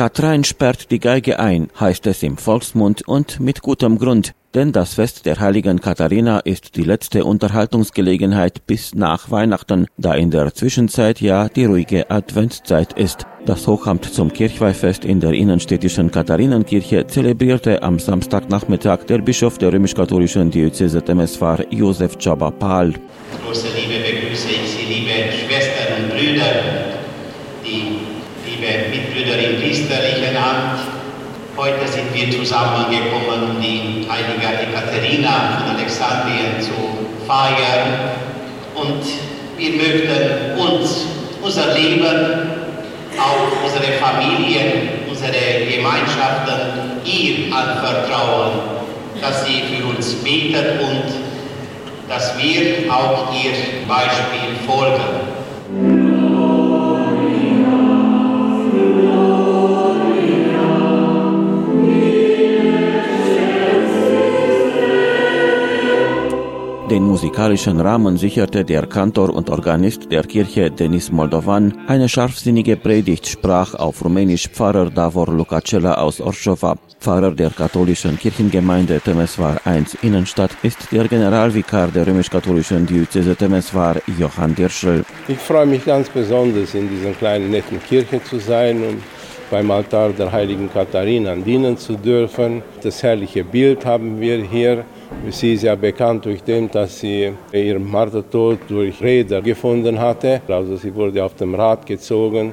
Katrein sperrt die Geige ein, heißt es im Volksmund und mit gutem Grund, denn das Fest der heiligen Katharina ist die letzte Unterhaltungsgelegenheit bis nach Weihnachten, da in der Zwischenzeit ja die ruhige Adventszeit ist. Das Hochamt zum Kirchweihfest in der innenstädtischen Katharinenkirche zelebrierte am Samstagnachmittag der Bischof der römisch-katholischen Diözese Temeswar Josef Czaba-Pahl. Große Liebe begrüße ich Sie, liebe Schwestern und Brüder, Mitbrüder im priesterlichen Amt. Heute sind wir zusammengekommen, um die heilige Ekaterina von Alexandrien zu feiern. Und wir möchten uns, unser Leben, auch unsere Familien, unsere Gemeinschaften ihr anvertrauen, dass sie für uns betet und dass wir auch ihr Beispiel folgen. Den musikalischen Rahmen sicherte der Kantor und Organist der Kirche Denis Moldovan. Eine scharfsinnige Predigt sprach auf Rumänisch Pfarrer Davor Lucacella aus Orschova. Pfarrer der katholischen Kirchengemeinde Temeswar I Innenstadt ist der Generalvikar der römisch-katholischen Diözese Temeswar Johann Dirschel. Ich freue mich ganz besonders, in dieser kleinen netten Kirche zu sein und beim Altar der heiligen Katharina dienen zu dürfen. Das herrliche Bild haben wir hier Sie ist ja bekannt durch dem, dass sie ihren Martertod durch Räder gefunden hatte. Also sie wurde auf dem Rad gezogen.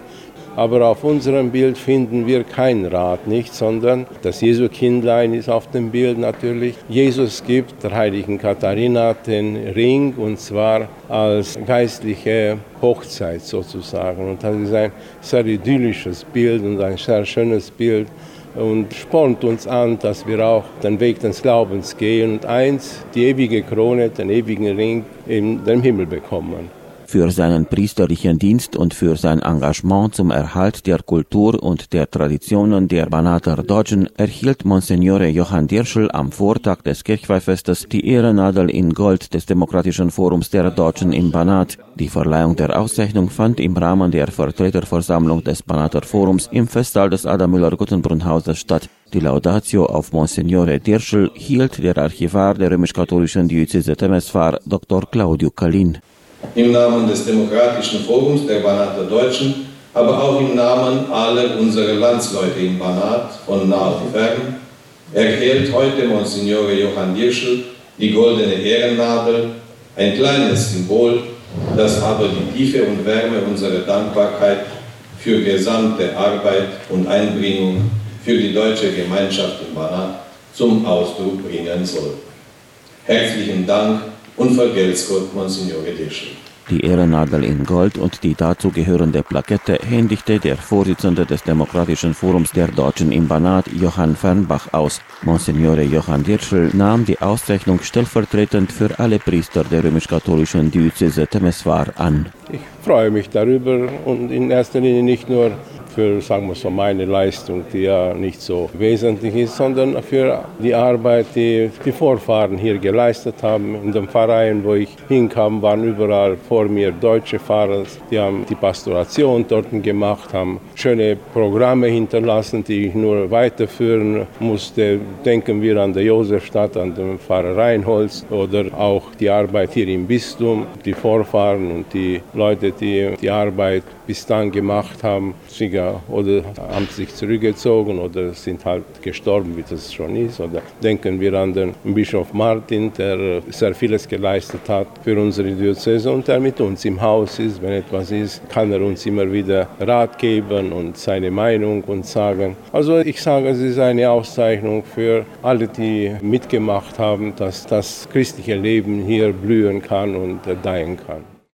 Aber auf unserem Bild finden wir kein Rad nicht, sondern das Jesu-Kindlein ist auf dem Bild natürlich. Jesus gibt der heiligen Katharina den Ring und zwar als geistliche Hochzeit sozusagen. Und das ist ein sehr idyllisches Bild und ein sehr schönes Bild und spornt uns an, dass wir auch den Weg des Glaubens gehen und eins, die ewige Krone, den ewigen Ring in den Himmel bekommen. Für seinen priesterlichen Dienst und für sein Engagement zum Erhalt der Kultur und der Traditionen der Banater Deutschen erhielt Monsignore Johann Dirschel am Vortag des Kirchweihfestes die Ehrennadel in Gold des Demokratischen Forums der Deutschen im Banat. Die Verleihung der Auszeichnung fand im Rahmen der Vertreterversammlung des Banater Forums im Festsaal des Adam Müller-Guttenbrunn-Hauses statt. Die Laudatio auf Monsignore Dirschel hielt der Archivar der römisch-katholischen Diözese Temeswar Dr. Claudio Kalin im Namen des Demokratischen Forums der Banater Deutschen, aber auch im Namen aller unserer Landsleute im Banat von nah und fern, erhält heute Monsignore Johann Dirschel die goldene Ehrennadel, ein kleines Symbol, das aber die Tiefe und Wärme unserer Dankbarkeit für gesamte Arbeit und Einbringung für die deutsche Gemeinschaft im Banat zum Ausdruck bringen soll. Herzlichen Dank und vergelt's Gott, Monsignore Dirschel. Die Ehrennadel in Gold und die dazugehörende Plakette händigte der Vorsitzende des Demokratischen Forums der Deutschen im Banat, Johann Fernbach, aus. Monsignore Johann Dirschel nahm die Auszeichnung stellvertretend für alle Priester der römisch-katholischen Diözese Temeswar an. Ich freue mich darüber und in erster Linie nicht nur für, sagen wir so, meine Leistung, die ja nicht so wesentlich ist, sondern für die Arbeit, die die Vorfahren hier geleistet haben. In dem Verein, wo ich hinkam, waren überall vor mir deutsche Fahrer, die haben die Pastoration dort gemacht, haben schöne Programme hinterlassen, die ich nur weiterführen musste. Denken wir an der Josefstadt, an den Pfarrer Reinholz oder auch die Arbeit hier im Bistum, die Vorfahren und die Leute, die die Arbeit bis dann gemacht haben, oder haben sich zurückgezogen oder sind halt gestorben, wie das schon ist. Oder denken wir an den Bischof Martin, der sehr vieles geleistet hat für unsere Diözese und der mit uns im Haus ist. Wenn etwas ist, kann er uns immer wieder Rat geben und seine Meinung und sagen. Also ich sage, es ist eine Auszeichnung für alle, die mitgemacht haben, dass das christliche Leben hier blühen kann und gedeihen kann.